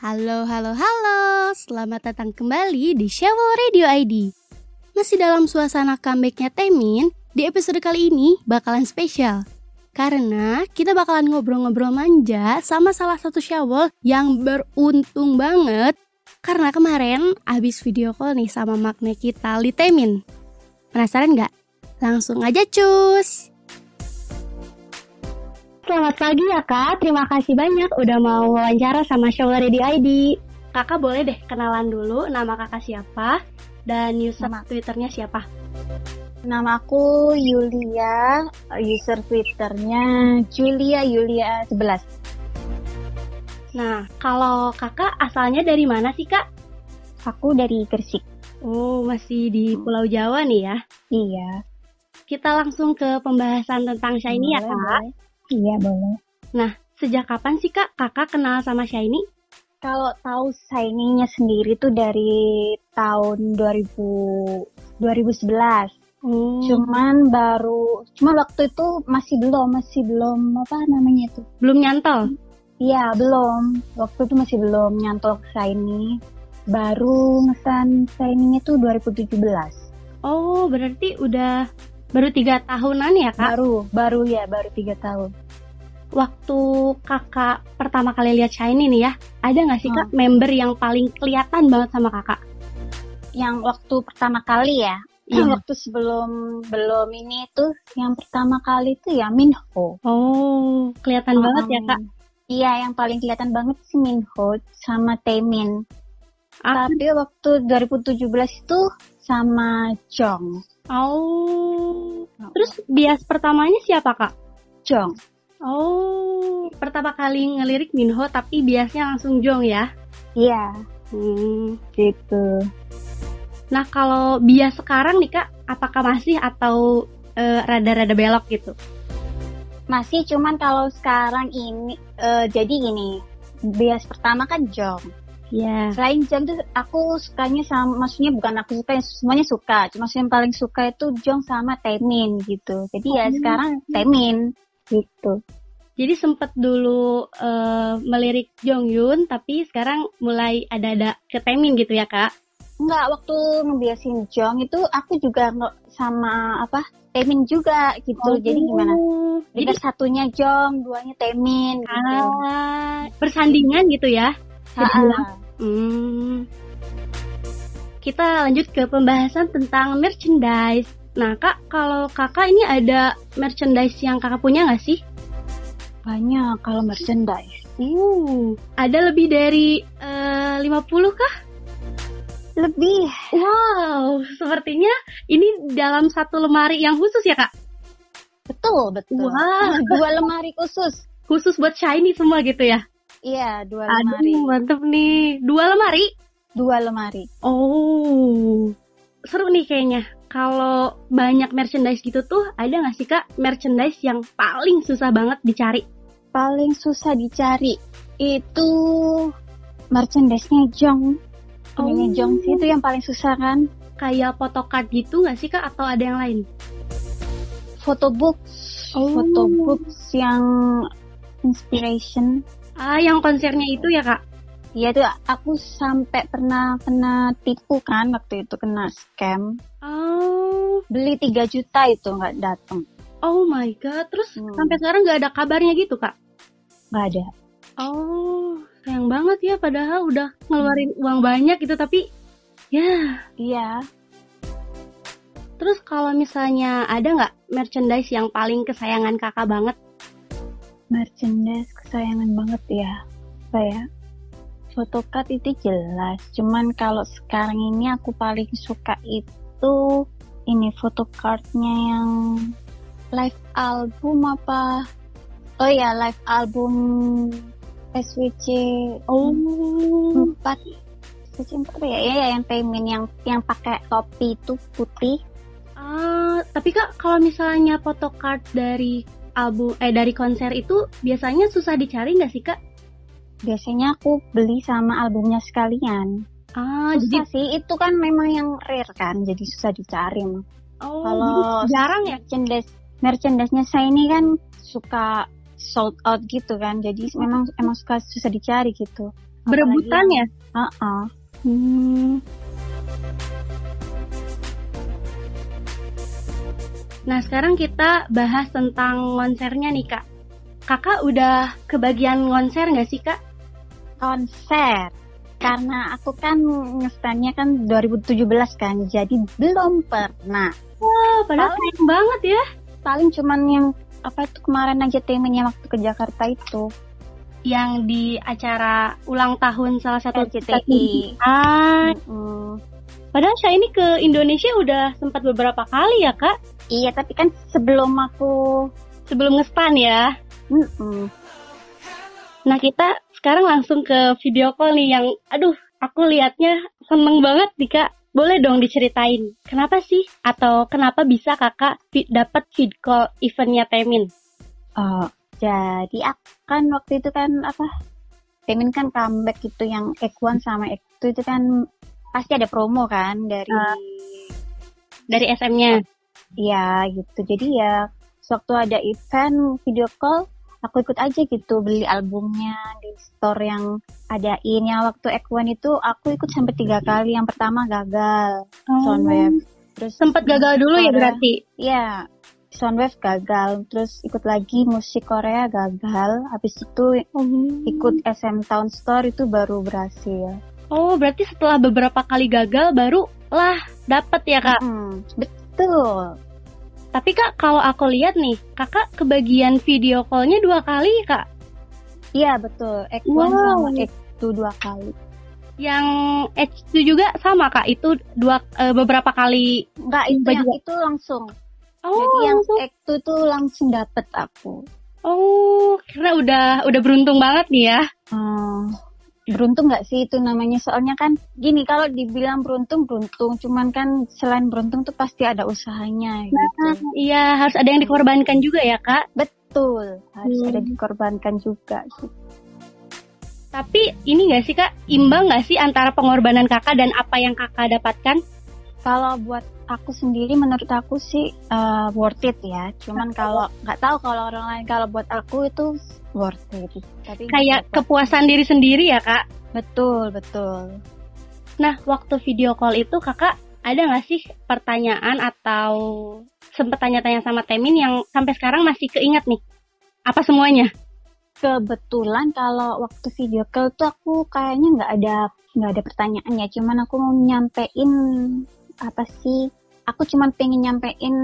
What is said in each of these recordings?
Halo, halo, halo. Selamat datang kembali di Shawo Radio ID. Masih dalam suasana comebacknya Temin, di episode kali ini bakalan spesial. Karena kita bakalan ngobrol-ngobrol manja sama salah satu Syawol yang beruntung banget karena kemarin abis video call nih sama makne kita Li Temin. Penasaran nggak? Langsung aja cus! Selamat pagi ya kak, terima kasih banyak udah mau wawancara sama Show Ready ID. Kakak boleh deh kenalan dulu nama kakak siapa dan user nama. Twitternya siapa? Nama aku Yulia, user Twitternya Julia Yulia 11. Nah, kalau kakak asalnya dari mana sih kak? Aku dari Gresik. Oh, masih di Pulau Jawa nih ya? Iya. Kita langsung ke pembahasan tentang Shiny ya kak? Boleh. Iya boleh. Nah, sejak kapan sih kak kakak kenal sama Shiny? Kalau tahu Shiny-nya sendiri tuh dari tahun 2000 2011. Hmm. Cuman baru, cuma waktu itu masih belum, masih belum apa namanya itu? Belum nyantol? Iya belum. Waktu itu masih belum nyantol ke Shiny. Baru ngesan Shiny-nya tuh 2017. Oh berarti udah Baru tiga tahunan ya kak? Baru, baru ya, baru tiga tahun. Waktu kakak pertama kali lihat Shiny nih ya, ada nggak sih kak hmm. member yang paling kelihatan banget sama kakak? Yang waktu pertama kali ya? Iya. Waktu sebelum belum ini tuh, yang pertama kali tuh ya Minho. Oh, kelihatan um, banget ya kak? Iya, yang paling kelihatan banget sih Minho sama Taemin. Ah. Tapi waktu 2017 itu sama Jong. Oh. Terus bias pertamanya siapa kak? Jong. Oh. Pertama kali ngelirik Minho tapi biasnya langsung Jong ya? Iya. Hmm, gitu. Nah kalau bias sekarang nih kak, apakah masih atau rada rada-rada belok gitu? Masih, cuman kalau sekarang ini uh, jadi gini, bias pertama kan Jong. Yeah. Selain jam tuh aku sukanya sama, maksudnya bukan aku suka, semuanya suka. Cuma yang paling suka itu Jong sama Temin gitu. Jadi ya oh. sekarang Temin gitu. Jadi sempet dulu uh, melirik Jong Yun, tapi sekarang mulai ada-ada ke Temin gitu ya kak? Enggak, waktu ngebiasin Jong itu aku juga sama apa Temin juga gitu. Oh. Jadi gimana? Jadi satunya Jong, duanya Temin. Gitu. Ah, persandingan gitu ya? Hmm. Kita lanjut ke pembahasan tentang merchandise. Nah, Kak, kalau Kakak ini ada merchandise yang Kakak punya nggak sih? Banyak kalau merchandise. Uh, ada lebih dari uh, 50 kah? Lebih. Wow, sepertinya ini dalam satu lemari yang khusus ya, Kak? Betul, betul. Wah, wow. dua lemari khusus. Khusus buat shiny semua gitu ya? Iya, dua lemari. Aduh, mantep nih. Dua lemari? Dua lemari. Oh, seru nih kayaknya. Kalau banyak merchandise gitu tuh, ada nggak sih kak merchandise yang paling susah banget dicari? Paling susah dicari itu merchandise-nya Jong. Oh. Ini Jong sih itu yang paling susah kan? Kayak photocard gitu nggak sih kak atau ada yang lain? Photobooks. Oh. Photobooks yang inspiration Ah, yang konsernya itu ya kak? Iya tuh aku sampai pernah kena tipu kan waktu itu kena scam. Oh. Beli 3 juta itu nggak datang. Oh my god, terus hmm. sampai sekarang nggak ada kabarnya gitu kak? Nggak ada. Oh, sayang banget ya padahal udah ngeluarin uang banyak gitu tapi ya. Iya. Terus kalau misalnya ada nggak merchandise yang paling kesayangan kakak banget? Merchandise kesayangan banget ya. Saya photocard itu jelas. Cuman kalau sekarang ini aku paling suka itu ini photocardnya yang live album apa? Oh ya live album SWC oh. 4 SWC 4 ya? Ya yang payment yang yang pakai topi itu putih. Uh, tapi kak kalau misalnya photocard dari album eh dari konser itu biasanya susah dicari nggak sih kak? Biasanya aku beli sama albumnya sekalian. Ah, susah jadi... sih itu kan memang yang rare kan, jadi susah dicari. Oh, kalau jarang ya merchandise merchandise-nya saya ini kan suka sold out gitu kan, jadi memang emang suka susah dicari gitu. berebutan ya uh -uh. hmm. Nah sekarang kita bahas tentang konsernya nih kak. Kakak udah kebagian konser nggak sih kak? Konser, karena aku kan ngestannya kan 2017 kan, jadi belum pernah. Wah, padahal keren banget ya. Paling cuman yang apa itu kemarin aja temennya waktu ke Jakarta itu. Yang di acara ulang tahun salah satu RCTI. Ah, mm -hmm. Padahal saya ini ke Indonesia udah sempat beberapa kali ya kak. Iya, tapi kan sebelum aku sebelum ngestan ya. Mm -mm. Nah kita sekarang langsung ke video call nih yang, aduh, aku liatnya seneng banget nih kak. Boleh dong diceritain, kenapa sih atau kenapa bisa kakak dapat feed call eventnya Temin? Oh, jadi kan waktu itu kan apa? Temin kan comeback itu yang X1 sama X2 itu kan pasti ada promo kan dari uh, dari SM-nya. Iya gitu. Jadi ya waktu ada event video call aku ikut aja gitu beli albumnya di store yang adain. Yang waktu X1 itu aku ikut sampai tiga kali. Yang pertama gagal. Oh. Soundwave. Terus sempat gagal dulu ya berarti? Iya. Soundwave gagal. Terus ikut lagi musik Korea gagal. Habis itu oh. ikut SM Town Store itu baru berhasil. Oh berarti setelah beberapa kali gagal baru lah dapat ya kak? Hmm, betul tapi kak, kalau aku lihat nih, kakak kebagian video callnya dua kali kak? Iya betul, X1 wow. sama X2 dua kali. Yang X2 juga sama kak, itu dua e, beberapa kali? Enggak, itu yang itu langsung. Oh, Jadi yang langsung. X2 tuh langsung dapet aku. Oh, karena udah udah beruntung banget nih ya. Hmm, beruntung nggak sih itu namanya? Soalnya kan gini kalau dibilang beruntung beruntung. Cuman kan selain beruntung tuh pasti ada usahanya gitu. Nah, iya harus ada yang dikorbankan juga ya kak. Betul harus hmm. ada dikorbankan juga gitu. tapi ini nggak sih kak? Imbang nggak sih antara pengorbanan kakak dan apa yang kakak dapatkan? Kalau buat aku sendiri menurut aku sih uh, worth it ya. Cuman kalau nggak tahu kalau orang lain kalau buat aku itu worth it. Tapi kayak kepuasan diri sendiri ya kak. Betul betul. Nah waktu video call itu kakak ada nggak sih pertanyaan atau sempet tanya-tanya sama Temin yang sampai sekarang masih keinget nih? Apa semuanya? Kebetulan kalau waktu video call tuh aku kayaknya nggak ada nggak ada pertanyaan ya, cuman aku mau nyampein apa sih aku cuma pengen nyampein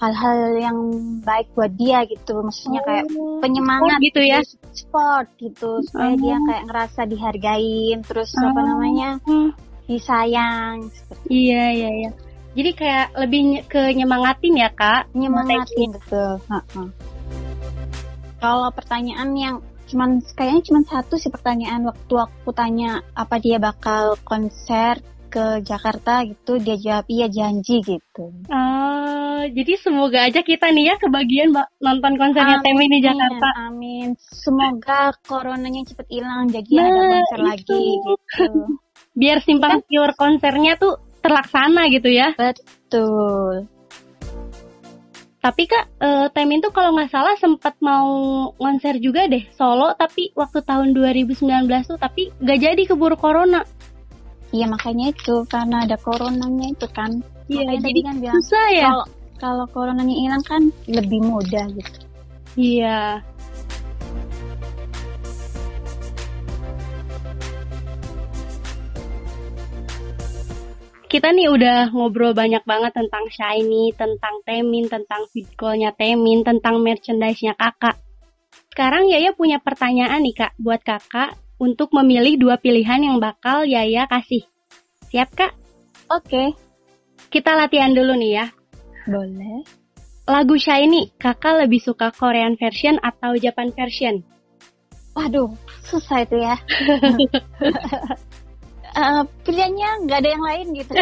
hal-hal yang baik buat dia gitu. Maksudnya oh, kayak penyemangat gitu ya? sport gitu. Supaya oh. dia kayak ngerasa dihargain. Terus oh. apa namanya? Hmm. disayang iya iya iya. Jadi kayak lebih ke nyemangatin ya kak? Nyemangatin betul. Kalau pertanyaan yang cuman kayaknya cuma satu sih pertanyaan waktu aku tanya apa dia bakal konser ke Jakarta gitu dia jawab iya janji gitu. Uh, jadi semoga aja kita nih ya kebagian nonton konsernya Temi di Jakarta. Amin. Semoga coronanya cepet hilang jadi nah, ada konser itu. lagi gitu. Biar simpang kan? siur konsernya tuh terlaksana gitu ya. Betul. Tapi kak, uh, Temin tuh kalau nggak salah sempat mau konser juga deh solo, tapi waktu tahun 2019 tuh, tapi nggak jadi keburu corona. Iya makanya itu karena ada coronanya itu kan. Iya jadi kan bilang susah ya. Kalau kalau coronanya hilang kan lebih mudah gitu. Iya. Kita nih udah ngobrol banyak banget tentang Shiny, tentang Temin, tentang vidcall-nya Temin, tentang merchandise-nya kakak. Sekarang Yaya punya pertanyaan nih kak, buat kakak untuk memilih dua pilihan yang bakal Yaya kasih. Siap, Kak? Oke. Okay. Kita latihan dulu nih ya. Boleh. Lagu Shiny, kakak lebih suka Korean version atau Japan version? Waduh, susah itu ya. uh, pilihannya nggak ada yang lain gitu.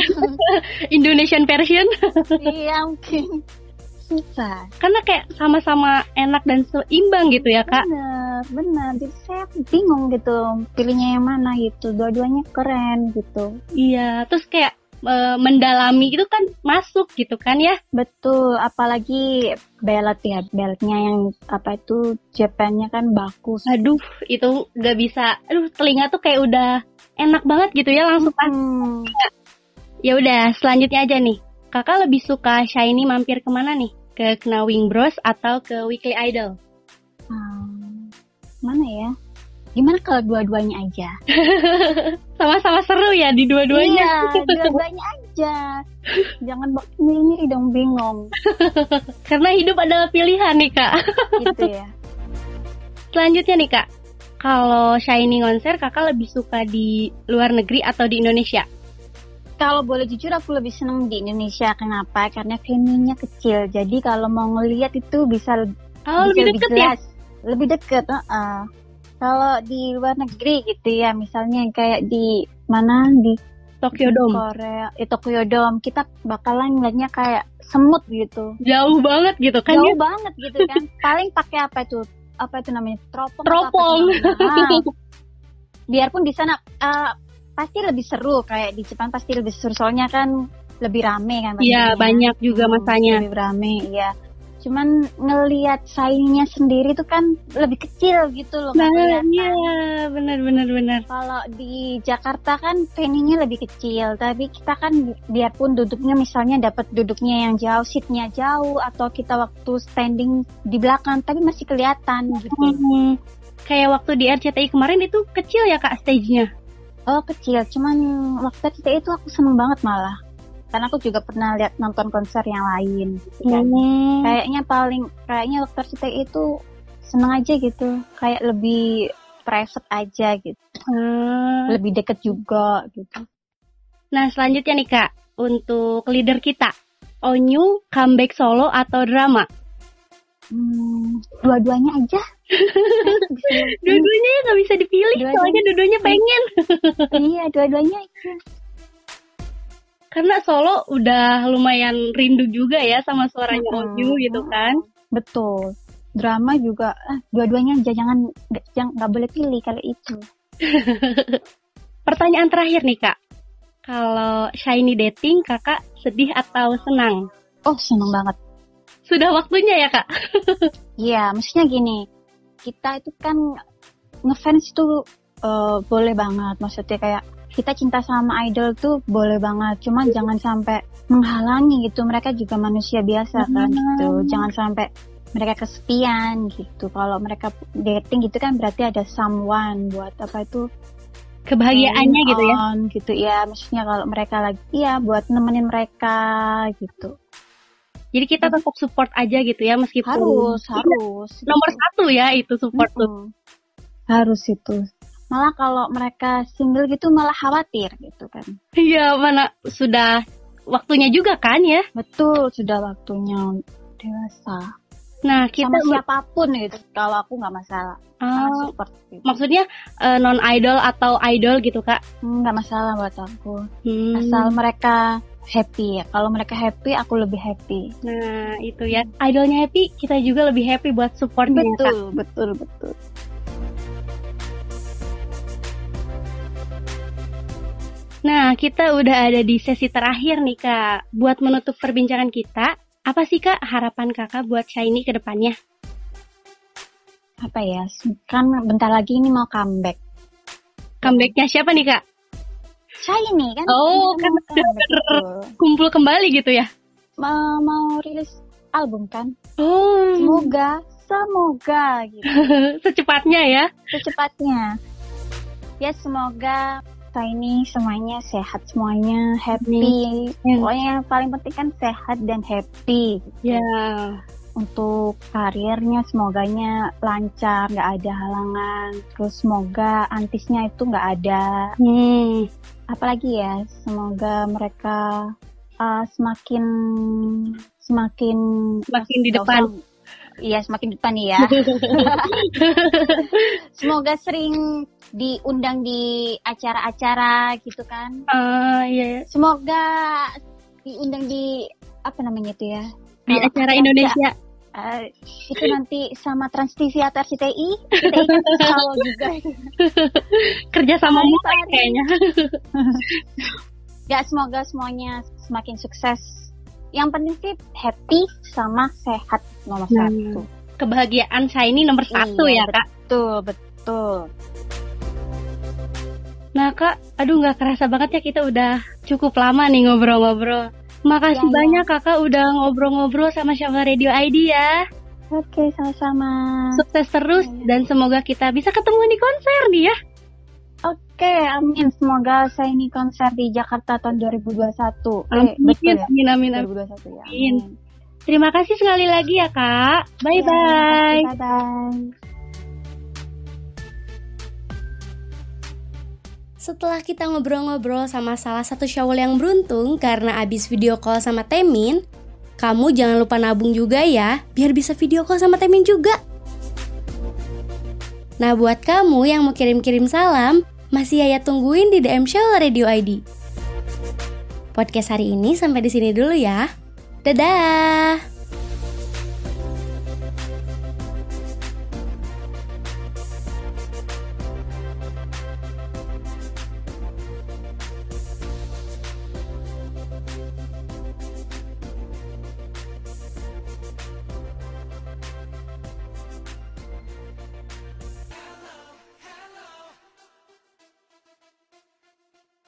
Indonesian version? iya mungkin susah. Karena kayak sama-sama enak dan seimbang gitu ya kak. Bener, bener. Jadi saya bingung gitu pilihnya yang mana gitu. Dua-duanya keren gitu. Iya, terus kayak e, mendalami itu kan masuk gitu kan ya betul apalagi belt ya beltnya yang apa itu Japannya kan bagus aduh itu nggak bisa aduh telinga tuh kayak udah enak banget gitu ya langsung hmm. ya udah selanjutnya aja nih kakak lebih suka shiny mampir ke mana nih ke Knowing Bros atau ke Weekly Idol hmm, mana ya Gimana kalau dua-duanya aja? Sama-sama seru ya di dua-duanya. Iya, dua-duanya aja. Jangan milih-milih dong bingung. Karena hidup adalah pilihan nih kak. Gitu ya. Selanjutnya nih kak, kalau Shiny konser kakak lebih suka di luar negeri atau di Indonesia? Kalau boleh jujur aku lebih seneng di Indonesia. Kenapa? Karena venue-nya kecil. Jadi kalau mau ngelihat itu bisa, oh, bisa lebih deket ya? jelas. Ya? Lebih deket. Uh -uh kalau di luar negeri gitu ya, misalnya kayak di mana di Tokyo Dome. Korea, di Tokyo Dome, kita bakalan ngeliatnya kayak semut gitu. Jauh banget gitu kan? Jauh ya? banget gitu kan. Paling pakai apa itu? Apa itu namanya? Teropong. Teropong. Nah, biarpun di sana uh, pasti lebih seru kayak di Jepang pasti lebih seru. Soalnya kan lebih rame kan. Iya banyak juga hmm, masanya. Lebih rame, iya. Cuman ngelihat saingnya sendiri tuh kan lebih kecil gitu loh nah iya benar benar benar. Kalau di Jakarta kan venue lebih kecil tapi kita kan biarpun duduknya misalnya dapat duduknya yang jauh seatnya jauh atau kita waktu standing di belakang tapi masih kelihatan gitu. Hmm, kayak waktu di RCTI kemarin itu kecil ya kak stage-nya oh kecil. Cuman waktu RCTI itu aku seneng banget malah. Karena aku juga pernah lihat nonton konser yang lain gitu kan. Hmm. kayaknya paling kayaknya dokter Cita itu seneng aja gitu. Kayak lebih private aja gitu. Hmm. lebih deket juga gitu. Nah selanjutnya nih kak. Untuk leader kita. Onyu comeback solo atau drama? Hmm, dua-duanya aja. dua-duanya ya nggak bisa dipilih, dua soalnya dua-duanya pengen. iya, dua-duanya aja karena Solo udah lumayan rindu juga ya sama suaranya hmm. Oju gitu kan. Betul. Drama juga ah, dua-duanya jangan jangan nggak boleh pilih kalau itu. Pertanyaan terakhir nih kak, kalau shiny dating kakak sedih atau senang? Oh senang banget. Sudah waktunya ya kak? Iya, maksudnya gini, kita itu kan ngefans itu uh, boleh banget, maksudnya kayak kita cinta sama idol tuh boleh banget. Cuma jangan sampai menghalangi gitu. Mereka juga manusia biasa kan gitu. Jangan sampai mereka kesepian gitu. Kalau mereka dating gitu kan berarti ada someone buat apa itu kebahagiaannya gitu ya? gitu. Ya maksudnya kalau mereka lagi ya buat nemenin mereka gitu jadi kita tetap support aja gitu ya meskipun harus harus. nomor satu ya itu support mm -hmm. tuh harus itu. Malah kalau mereka single gitu malah khawatir gitu kan. Iya mana sudah waktunya juga kan ya. Betul sudah waktunya dewasa. Nah kita sama siapa pun gitu kalau aku nggak masalah. Oh, support gitu. maksudnya uh, eh, non idol atau idol gitu kak? Hmm, nggak masalah buat aku. Hmm. asal mereka happy ya. Kalau mereka happy, aku lebih happy. Nah, itu ya. Idolnya happy, kita juga lebih happy buat supportnya. Betul, betul, betul. Nah, kita udah ada di sesi terakhir nih, Kak. Buat menutup perbincangan kita, apa sih, Kak, harapan Kakak buat Shiny ke depannya? Apa ya, kan bentar lagi ini mau comeback. Comebacknya siapa nih, Kak? Shiny kan. Oh, kan kumpul kembali gitu ya? Mau, mau rilis album kan? Oh. Semoga, semoga gitu. Secepatnya ya? Secepatnya. Ya, semoga ini semuanya sehat semuanya happy hmm. pokoknya yang paling penting kan sehat dan happy ya yeah. Untuk karirnya semoganya lancar nggak ada halangan terus semoga antisnya itu nggak ada hmm. apalagi ya semoga mereka uh, semakin semakin semakin di depan Iya semakin depan ya. Semoga sering diundang di acara-acara gitu kan. Uh, iya. Semoga diundang di apa namanya itu ya? Di Kalo acara Indonesia. Uh, itu nanti sama Trans TV atau RCTI, kita kan juga. Kerja sama mulai kayaknya. ya semoga semuanya semakin sukses. Yang penting sih happy sama sehat nomor nah, satu. kebahagiaan saya ini nomor satu iya, ya kak. betul betul. Nah kak aduh nggak kerasa banget ya kita udah cukup lama nih ngobrol-ngobrol makasih ya, banyak ya. kakak udah ngobrol-ngobrol sama Syama Radio ID ya Oke, sama-sama. Sukses terus ya. dan semoga kita bisa ketemu di konser nih ya. Oke, amin. Semoga saya ini konser di Jakarta tahun 2021. Amin, eh, betul ya? amin, amin, amin. 2021 ya. Amin. Terima kasih sekali lagi ya, Kak. Bye-bye. Ya, bye-bye. Setelah kita ngobrol-ngobrol sama salah satu syawal yang beruntung karena abis video call sama Temin, kamu jangan lupa nabung juga ya, biar bisa video call sama Temin juga. Nah buat kamu yang mau kirim-kirim salam, masih Yaya tungguin di DM Show Radio ID. Podcast hari ini sampai di sini dulu ya. Dadah!